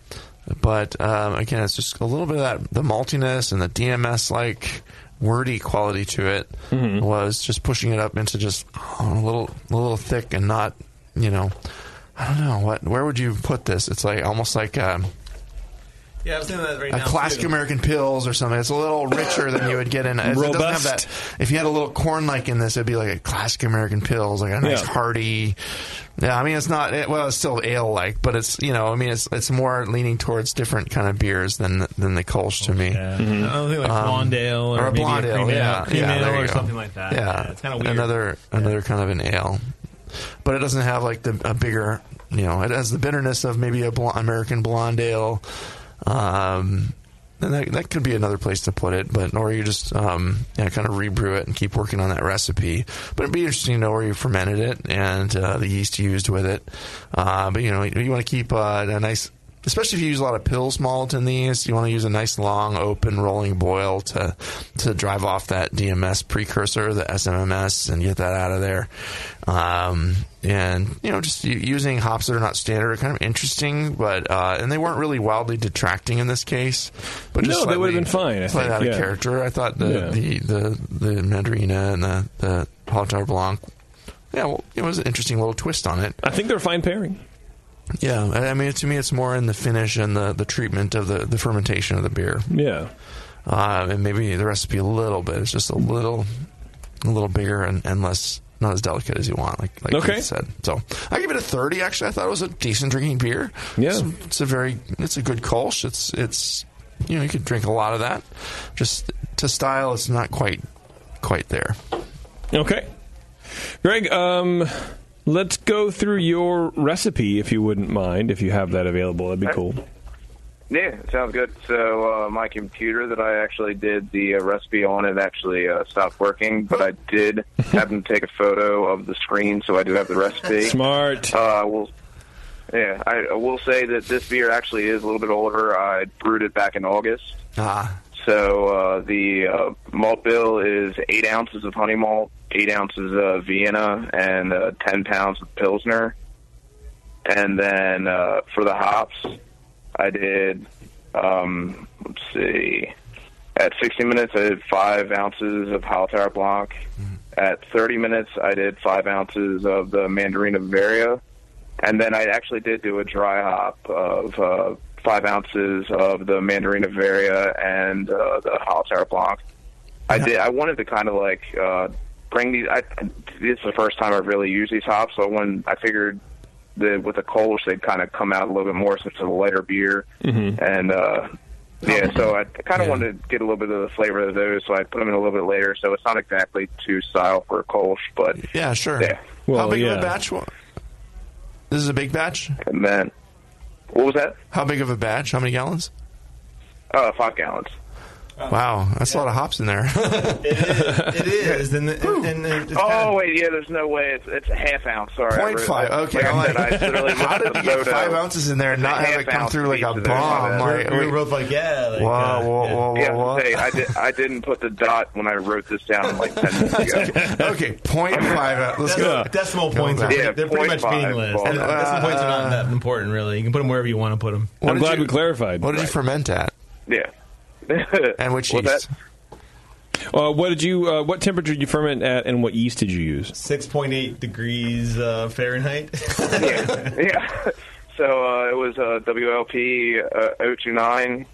But um, again, it's just a little bit of that the maltiness and the DMS like worty quality to it was just pushing it up into just a little a little thick and not you know I don't know what where would you put this? It's like almost like. Um, Yeah, I was thinking that right a now. classic too. American Pils or something. It's a little richer than you would get in. It doesn't have Robust. that. If you had a little corn like in this, it'd be like a classic American Pils, like a nice Yeah. hearty. Yeah, I mean it's not. It, well, it's still ale like, but it's you know, I mean it's it's more leaning towards different kind of beers than than the Kolsch to me. Yeah. I don't think like Um, Blondale or, or a blonde ale, cream yeah, cream yeah, ale there you or go. something like that. Yeah, it's kind of weird. Another another kind of an ale, but it doesn't have like the a bigger. You know, it has the bitterness of maybe a bl- American blonde ale. Um, and that, that could be another place to put it, but or you just um, yeah, kind of rebrew it and keep working on that recipe. But it'd be interesting to know where you fermented it and uh, the yeast used with it. Uh, but you know, you, want to keep uh, a nice, especially if you use a lot of Pils malt in these. You want to use a nice long, open, rolling boil to to drive off that DMS precursor, the SMMS, and get that out of there. Um, and you know, just using hops that are not standard are kind of interesting, but uh, and they weren't really wildly detracting in this case. But just No, they would've been fine, I slightly think, out of character. I thought the Yeah. the, the the Mandarina and the the Hallertau Blanc. Yeah, well, it was an interesting little twist on it. I think they're a fine pairing. Yeah, I mean, to me, it's more in the finish and the, the treatment of the, the fermentation of the beer, Yeah. uh, and maybe the recipe a little bit. It's just a little, a little bigger and, and less, not as delicate as you want. Like, like Okay. Keith said. So I give it a thirty. Actually, I thought it was a decent drinking beer. Yeah. it's, it's a very, it's a good Kolsch. It's it's you know you could drink a lot of that. Just to style, it's not quite quite there. Okay. Greg, um, let's go through your recipe if you wouldn't mind, if you have that available. That'd be cool. Yeah, sounds good. So uh, my computer that I actually did the uh, recipe on it actually uh, stopped working, but I did happen to take a photo of the screen, so I do have the recipe. Smart. Uh, well, yeah, I, I will say that this beer actually is a little bit older. I brewed it back in August. Ah, So uh, the uh, malt bill is eight ounces of honey malt, eight ounces of Vienna, and uh, ten pounds of Pilsner. And then uh, for the hops, I did, um, let's see, at 60 minutes I did five ounces of Hallertau Blanc. At 30 minutes I did five ounces of the Mandarina Bavaria. And then I actually did do a dry hop of uh, five ounces of the Mandarina Bavaria and uh, the Hallertau Blanc. I did. I wanted to kind of like uh, bring these. I, this is the first time I've really used these hops, so when I figured that with the Kolsch they'd kind of come out a little bit more since it's a lighter beer, and uh, yeah, so I kind of wanted to get a little bit of the flavor of those, so I put them in a little bit later. So it's not exactly to style for a Kolsch, but yeah, sure. Yeah. How Well, big of a batch? This is a big batch. and then what was that? How big of a batch? How many gallons? Uh, five gallons. Wow, that's a lot of hops in there. it is, and, and, and it's Oh kind of- wait, yeah. There's no way. It's it's a half ounce. Sorry, I Point re- five. Okay, like I I'm like, I literally how did you get five ounces in there and not have half it come through like a piece of bomb? Like, we wait, were both like, yeah, like, whoa, uh, whoa, yeah. whoa, Yeah, whoa, whoa. say, I did. I didn't put the dot when I wrote this down like ten minutes ago. okay, point five. Let's Decimal, go. decimal points are Yeah, they're pretty much 0.5 meaningless. ball. And decimal points are not that important, really. You can put them wherever you want to put them. I'm glad we clarified. What did you ferment at? Yeah. And which What's yeast? that? Uh, what did you? Uh, what temperature did you ferment at, and what yeast did you use? Six point eight degrees uh, Fahrenheit. yeah, yeah. so uh, it was uh, WLP uh, 029,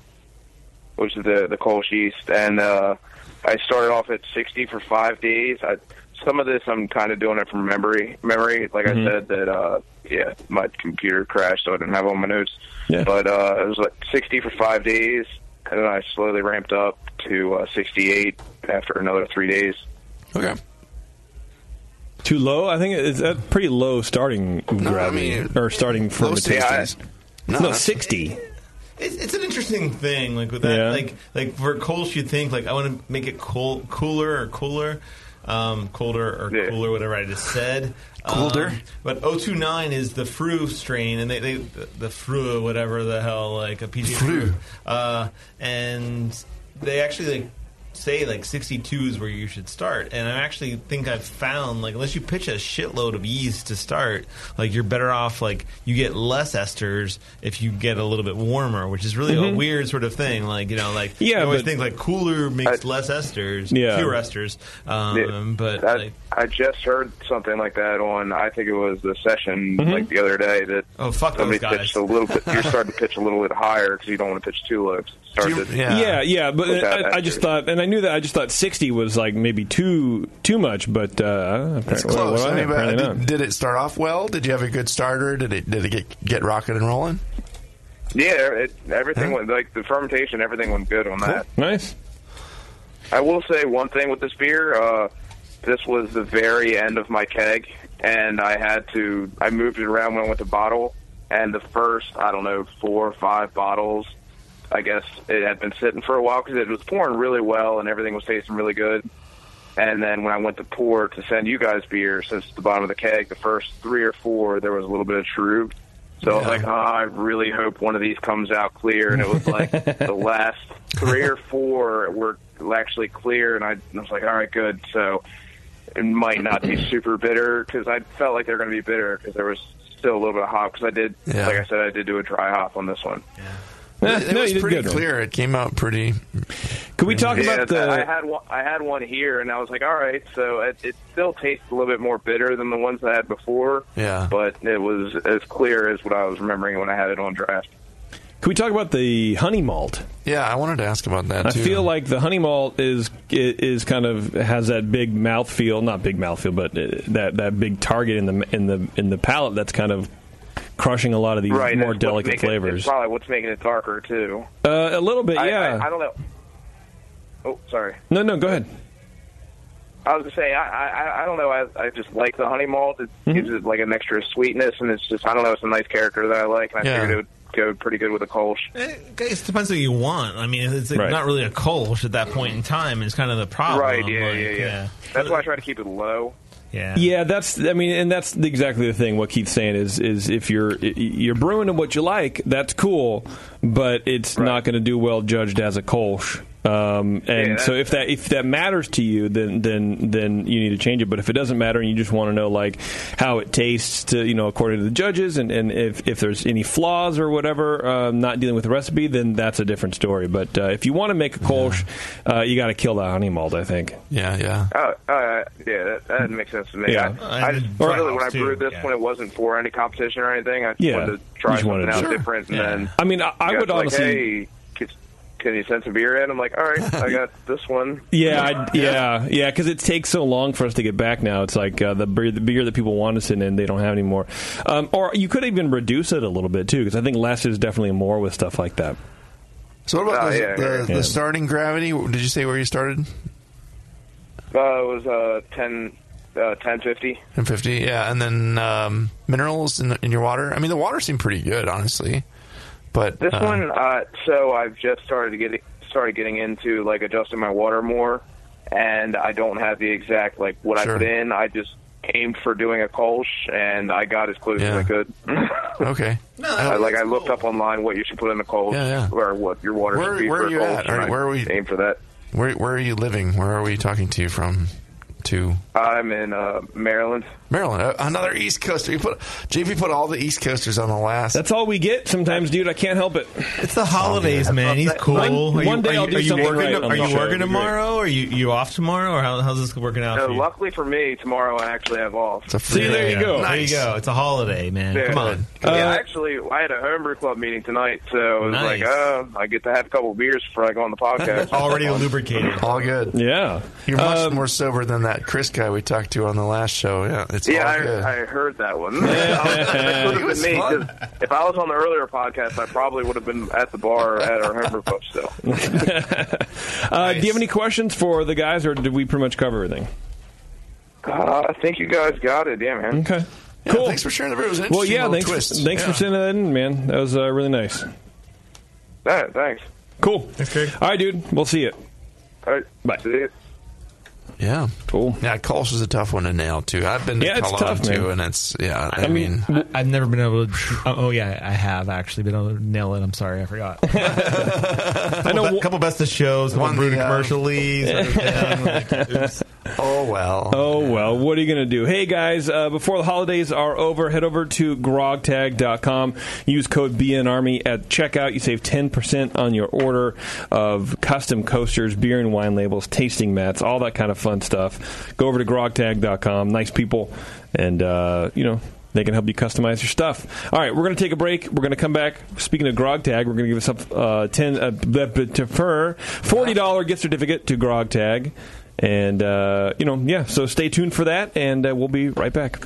which is the the Kolsch yeast, and uh, I started off at 60 for five days. I, some of this I'm kind of doing it from memory. Memory, like Mhm. I said, that uh, yeah, my computer crashed, so I didn't have all my notes. Yeah. But uh, it was like 60 for five days, and then I slowly ramped up to uh, 68 after another three days. Okay. Too low? I think it's a pretty low starting gravity or starting fermentation. No, no, that's- sixty. It's, it's an interesting thing, like with that, Yeah. like like for Kolsch, you'd think like I want to make it cool, cooler or cooler, um, colder or cooler, whatever I just said. Colder. Um, but 029 is the Früh strain, and they, they the, the Früh, whatever the hell, like a PG Früh, uh, and they actually like say like 62 is where you should start. And I actually think I've found like unless you pitch a shitload of yeast to start, like you're better off like you get less esters if you get a little bit warmer, which is really a Mhm. weird sort of thing. Like you know, like Yeah, you always but- think like cooler makes less esters, Yeah. fewer esters. Um, but I, like, I just heard something like that on. I think it was the session Mhm. like the other day that Oh, fuck those somebody guys. pitched a little bit. You're starting to pitch a little bit higher because you don't want to pitch too low. Start to, yeah, yeah, but I, I just thought, and I knew that I just thought sixty was like maybe too too much, but uh, It's close. well, I mean, but did, did it start off well? Did you have a good starter? Did it did it get get rocking and rolling? Yeah, it, everything went like the fermentation. Everything went good on that. Nice. I will say one thing with this beer. Uh, this was the very end of my keg, and I had to. I moved it around when I went to bottle, and the first I don't know four or five bottles. I guess it had been sitting for a while because it was pouring really well and everything was tasting really good. And then when I went to pour to send you guys beer, since the bottom of the keg, the first three or four there was a little bit of shrub. So I was like, oh, I really hope one of these comes out clear. And it was like the last three or four were actually clear, and I was like, all right, good. So it might not be super bitter because I felt like they were going to be bitter because there was still a little bit of hop because I did, Yeah. like I said, I did do a dry hop on this one. Yeah, eh, it was pretty clear. It came out pretty. Could we talk Yeah, about the? I had one, I had one here, and I was like, all right. So it, it still tastes a little bit more bitter than the ones I had before. Yeah. but it was as clear as what I was remembering when I had it on draft. Can we talk about the honey malt? Yeah, I wanted to ask about that. I too. feel like the honey malt is is kind of has that big mouth feel, not big mouth feel, but uh, that that big target in the in the in the palate that's kind of crushing a lot of these right, more delicate making it- flavors. It's probably what's making it darker too. Uh, a little bit, I- yeah. I, I don't know. Oh, sorry. no, no, go ahead. I was gonna say I I, I don't know. I, I just like the honey malt. It Mm-hmm. gives it like an extra sweetness, and it's just I don't know. It's a nice character that I like, and I Yeah. figured it would go pretty good with a Kolsch. It it depends what you want. I mean, it's like Right. not really a Kolsch at that point in time. It's kind of the problem. right? Yeah, like, yeah, yeah, That's why I try to keep it low. Yeah. Yeah, that's. I mean, and that's exactly the thing. What Keith's saying is, is if you're you're brewing to what you like, that's cool, but it's not going to do well judged as a Kolsch. Um, and Yeah, so if that if that matters to you, then then then you need to change it. But if it doesn't matter and you just want to know like how it tastes to you know according to the judges, and, and if if there's any flaws or whatever, um, not dealing with the recipe, then that's a different story. But uh, if you want to make a Kolsch, uh, you got to kill the honey malt. I think. Yeah, yeah. Oh, uh, yeah, that, that makes sense to me. Yeah. I, I just Or- really when I too, brewed this yeah. one, it wasn't for any competition or anything. I just Yeah. wanted to try just something wanted out to- different, Yeah. and then I mean, I- I would guys were honestly- Like, hey, can, can you send some beer in? I'm like, all right, I got this one. Yeah, I, yeah, yeah. Because it takes so long for us to get back now. It's like uh, the beer, the beer that people want to send in, they don't have anymore. Um, or you could even reduce it a little bit too, because I think less is definitely more with stuff like that. So what about Oh, the, yeah, the, yeah. the starting gravity? Did you say where you started? Uh, it was uh, 10, uh, 1050. And fifty, yeah. And then um, minerals in, in your water. I mean, the water seemed pretty good, honestly. But This uh, one, uh, so I've just started to get started getting into like adjusting my water more, and I don't have the exact like what Sure. I put in. I just aimed for doing a Kolsch, and I got as close Yeah. as I could. okay. I, like I looked up online what you should put in a Kolsch, Yeah, yeah. or what your water Where- should be where for are a you Kolsch, at? and Are- I where are we- Aim for that. Where where are you living? Where are we talking to you from? To? I'm in uh, Maryland. Maryland, uh, another East Coaster. You put JP put all the East Coasters on the last. That's all we get sometimes, dude. I can't help it. It's the holidays, man. He's cool. One- you- one day are you- I'll do are something working, right on Are you show. working It'd be great. tomorrow? Or are you you off tomorrow? Or how, how's this working out Uh, for you? luckily for me, tomorrow I actually have off. It's a See, there you Yeah, go. There you go. It's a holiday, man. Yeah. Come on. yeah, Uh, actually, I had a homebrew club meeting tonight, so I was Nice. like, oh, I get to have a couple beers before I go on the podcast. Already lubricated. all good. Yeah. You're much Um, more sober than that Chris guy we talked to on the last show. Yeah, it's yeah, all good. I, I heard that one. that would It have was been me. fun. 'cause If I was on the earlier podcast, I probably would have been at the bar at our homebrew club still. uh, Do you have any questions for the guys, or did we pretty much cover everything? Uh, I think you guys got it. Yeah, man. Okay. Yeah, Cool. Thanks for sharing the beer. It Well, yeah. little Thanks. twist. Thanks for sending that in, man. That was uh, really nice. Yeah, thanks. Cool. Thanks, Craig. All right, dude. We'll see you. All right. Bye. See you. Yeah, Cool. yeah. Kolsch is a tough one to nail too. I've been to Yeah, it's Cologne tough, man. too, and it's yeah. I, I mean, mean, I've never been able to. Oh, oh, yeah, I have actually been able to nail it. I'm sorry, I forgot. I know. a couple best of shows, couple One brewed the, uh, commercial leads. Like, oops. Oh well. Oh well, what are you going to do? Hey guys, uh, before the holidays are over, head over to grogtag.com. Use code BNARMY at checkout. You save 10% on your order of custom coasters, beer and wine labels, tasting mats, all that kind of fun stuff. Go over to grogtag.com. Nice people, and uh, you know. They can help you customize your stuff. All right, we're going to take a break. We're going to come back. Speaking of Grog Tag, we're going to give us up uh, ten uh, forty dollar gift certificate to Grog Tag. And, uh, you know, yeah, so stay tuned for that, and uh, we'll be right back.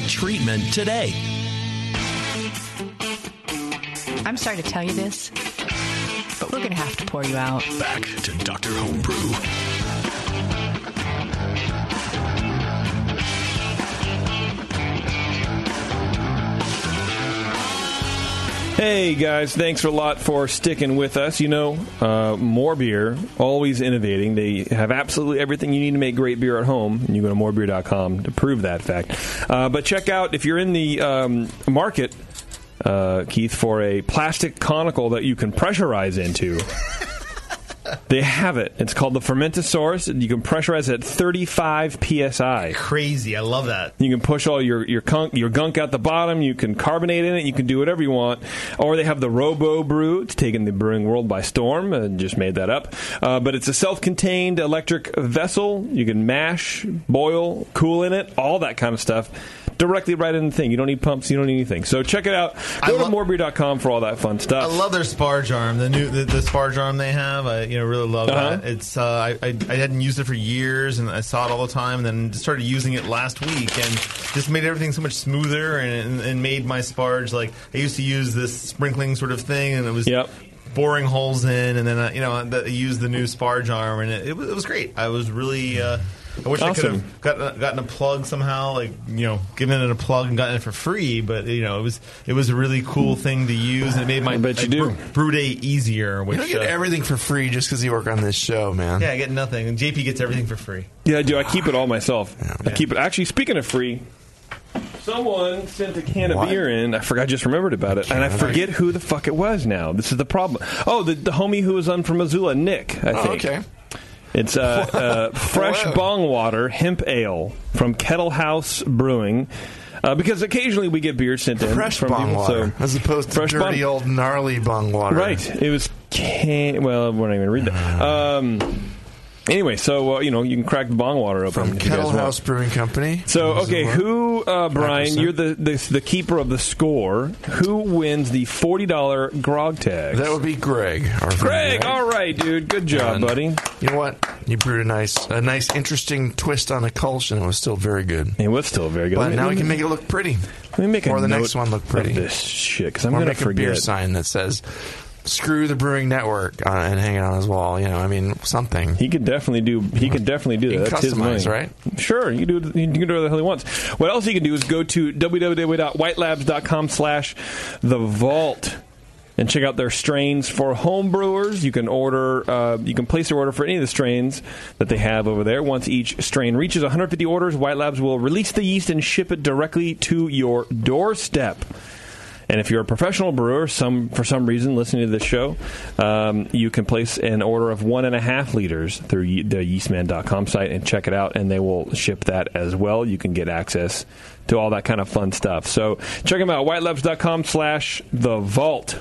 treatment today. I'm sorry to tell you this, but we're going to have to pour you out. Back to Dr. Homebrew. Hey guys, thanks a lot for sticking with us. You know, uh, more beer, always innovating. They have absolutely everything you need to make great beer at home. And you go to morebeer.com to prove that fact. Uh, but check out if you're in the um, market, uh, Keith, for a plastic conical that you can pressurize into. They have it. It's called the Fermentasaurus. You can pressurize it at 35 psi. Crazy. I love that. You can push all your your gunk, your gunk out the bottom. You can carbonate in it. You can do whatever you want. Or they have the Robo Brew. It's taken the brewing world by storm. And just made that up. Uh, but it's a self-contained electric vessel. You can mash, boil, cool in it, all that kind of stuff. Directly right in the thing. You don't need pumps. You don't need anything. So check it out. Go to morebeer.com for all that fun stuff. I love their sparge arm. The new the, the sparge arm they have. I you know really love Uh-huh. that. It's uh, I, I I hadn't used it for years, and I saw it all the time, and then started using it last week, and just made everything so much smoother, and, and, and made my sparge like I used to use this sprinkling sort of thing, and it was. Yep. Boring holes in, and then uh, you know the, I used the new sparge arm, and it, it, was, it was great. I was really, uh, I wish I could have gotten, gotten a plug somehow, like you know, given it a plug and gotten it for free. But you know, it was it was a really cool thing to use, and it made my I bet you like, do. brew, brew day easier. You Which don't get uh, everything for free just because you work on this show, man. yeah, I get nothing, and JP gets everything for free. Yeah, I do. I keep it all myself. I keep it. Actually, speaking of free, someone sent a can of What? beer in. I forgot. I just remembered about it, and I forget who the fuck it was. Now this is the problem. Oh, the, the homie who was on from Missoula, Nick. I Oh, think. okay. It's uh, uh, fresh bong water hemp ale from Kettle House Brewing. Uh, because occasionally we get beer sent in Fresh from bong people, water, so as opposed to fresh dirty bong- old gnarly bong water. Right. It was can. Well, we're not even read that. Um, Anyway, so uh, you know you can crack the bong water open From if you Kettle want. House Brewing Company. So okay, who uh, Brian? 5%. You're the, the the keeper of the score. Who wins the forty dollar grog tag? That would be Greg. Our friend Greg. All right, dude. Good job, And buddy. You know what? You brewed a nice, a nice, interesting twist on a Kolsch, and it was still very good. It was still very good. But Let me- now we can make it look pretty. Let me make a or the note next one look of pretty. this shit because I'm gonna make a beer sign that says "Screw the Brewing Network" on, and hang it on his wall. You know, I mean, something. He could definitely do. He could definitely do that. That's his money, right? Sure, you do. You can do whatever the hell he wants. What else he can do is go to www.whitelabs.com/slash the vault and check out their strains for home brewers. You can order. Uh, you can place your order for any of the strains that they have over there. Once each strain reaches 150 orders, White Labs will release the yeast and ship it directly to your doorstep. And if you're a professional brewer, some for some reason listening to this show, um, you can place an order of one and a half liters through ye- the yeastman.com site and check it out, and they will ship that as well. You can get access to all that kind of fun stuff. So check them out, whitelabs.com slash the vault.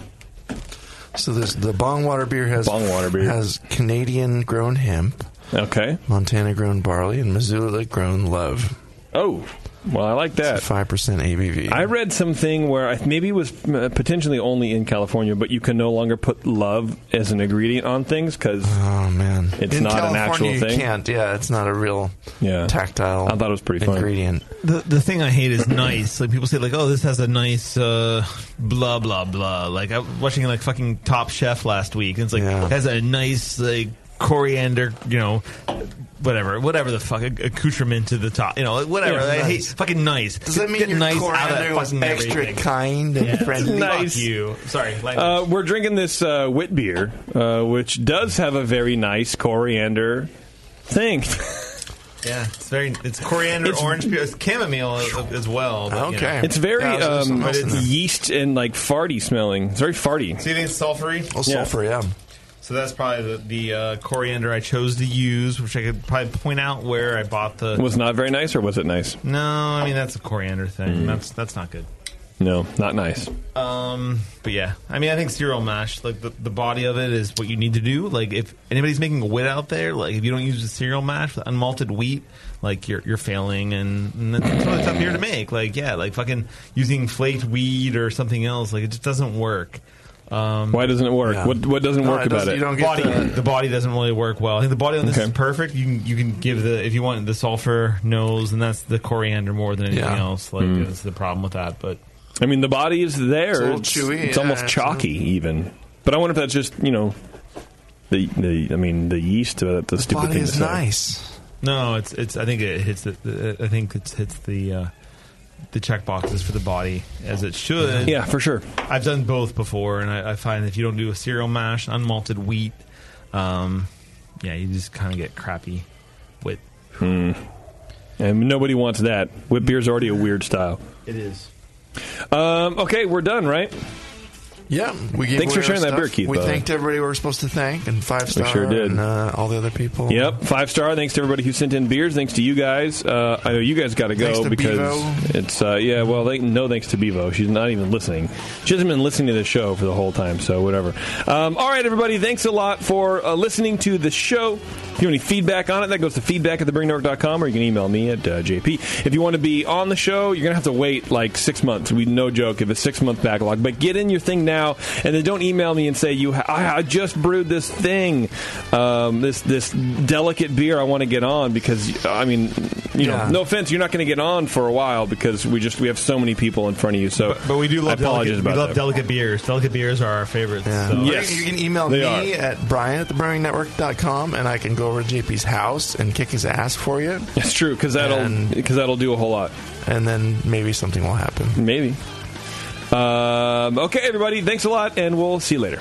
So this the Bongwater beer has Bongwater beer. has Canadian grown hemp, Okay. Montana grown barley, and Missoula grown love. Oh, well, I like that. Five percent ABV. I read something where I, maybe it was uh, potentially only in California, but you can no longer put love as an ingredient on things because oh man, it's In not an California, actual you thing. can't. Yeah, it's not a real Yeah. tactile. I thought it was pretty fun. ingredient. The the thing I hate is nice. Like people say, like, oh, this has a nice uh, blah blah blah. Like I was watching like fucking Top Chef last week, and it's like Yeah. it has a nice like coriander, you know, whatever, whatever the fuck accoutrement to the top, you know, whatever. Yeah, I hate fucking nice. Does that mean Get your nice coriander out of was fucking extra everything. kind and friendly? Nice. Fuck you. Sorry. language. Uh, we're drinking this uh, wit beer, uh, which does have a very nice coriander thing. yeah, it's very. It's coriander, It's- orange peel, it's chamomile as, as well. But, you know. Okay. it's very Yeah, um, something else yeast and like farty smelling. It's very farty. So you think it's sulfury? Oh, Yeah. sulfur, yeah. So that's probably the, the uh, coriander I chose to use, which I could probably point out where I bought the. Was not very nice, or was it nice? no, I mean that's a coriander thing. That's that's not good. No, not nice. Um, but yeah, I mean I think cereal mash, like the, the body of it, is what you need to do. Like if anybody's making a wit out there, like if you don't use the cereal mash with unmalted wheat, like you're you're failing, and, and that's really tough here to make. Like yeah, like fucking using flaked wheat or something else, like it just doesn't work. Um, Why doesn't it work? Yeah. What what doesn't No, work it about doesn't- it? You don't get body the, the body doesn't really work well. I think the body on this Okay. is perfect. You can you can give the if you want the sulfur nose, and that's the coriander more than anything Yeah. else. Like Hmm. is the problem with that. But I mean, the body is there. It's a little chewy, It's yeah, almost it's chalky, even. But I wonder if that's just you know, the the I mean the yeast. Uh, the, the stupid body thing is to nice. no, it's it's. I think it hits the. I think it hits the. Uh, the check boxes for the body as it should. Yeah, for sure. I've done both before, and I, I find if you don't do a cereal mash, unmalted wheat, um, yeah, you just kind of get crappy with. And nobody wants that. Wit beer's already a weird style. It is. Um, okay, we're done, right? Yeah, we gave Thanks for sharing that beer, Keith, We way. thanked everybody we were supposed to thank, and five star, We sure did. and uh, all the other people. Yep, five star. Thanks to everybody who sent in beers. Thanks to you guys. Uh, I know you guys got to go to because Bevo. it's uh, yeah. Well, they, no thanks to Bevo. She's not even listening. She hasn't been listening to the show for the whole time. So whatever. Um, all right, everybody. Thanks a lot for uh, listening to the show. You have any feedback on it, that goes to feedback at thebrewingnetwork.com or you can email me at uh, JP. If you want to be on the show, you're going to have to wait like six months. We No joke if it's six month backlog. But get in your thing now and then don't email me and say, you. Ha- I, I just brewed this thing, um, this this delicate beer I want to get on because, I mean, you know, no offense, you're not going to get on for a while because we just we have so many people in front of you. So, But we do love I apologize delicate, we love that. delicate beers. Delicate beers are our favorites. Yeah. So. Yes, you can email me are. at brian at thebrewingnetwork.com and I can go over to JP's house and kick his ass for you, That's true because that'll because that'll do a whole lot. and then maybe something will happen. Maybe. Um, okay, everybody. Thanks a lot, and we'll see you later.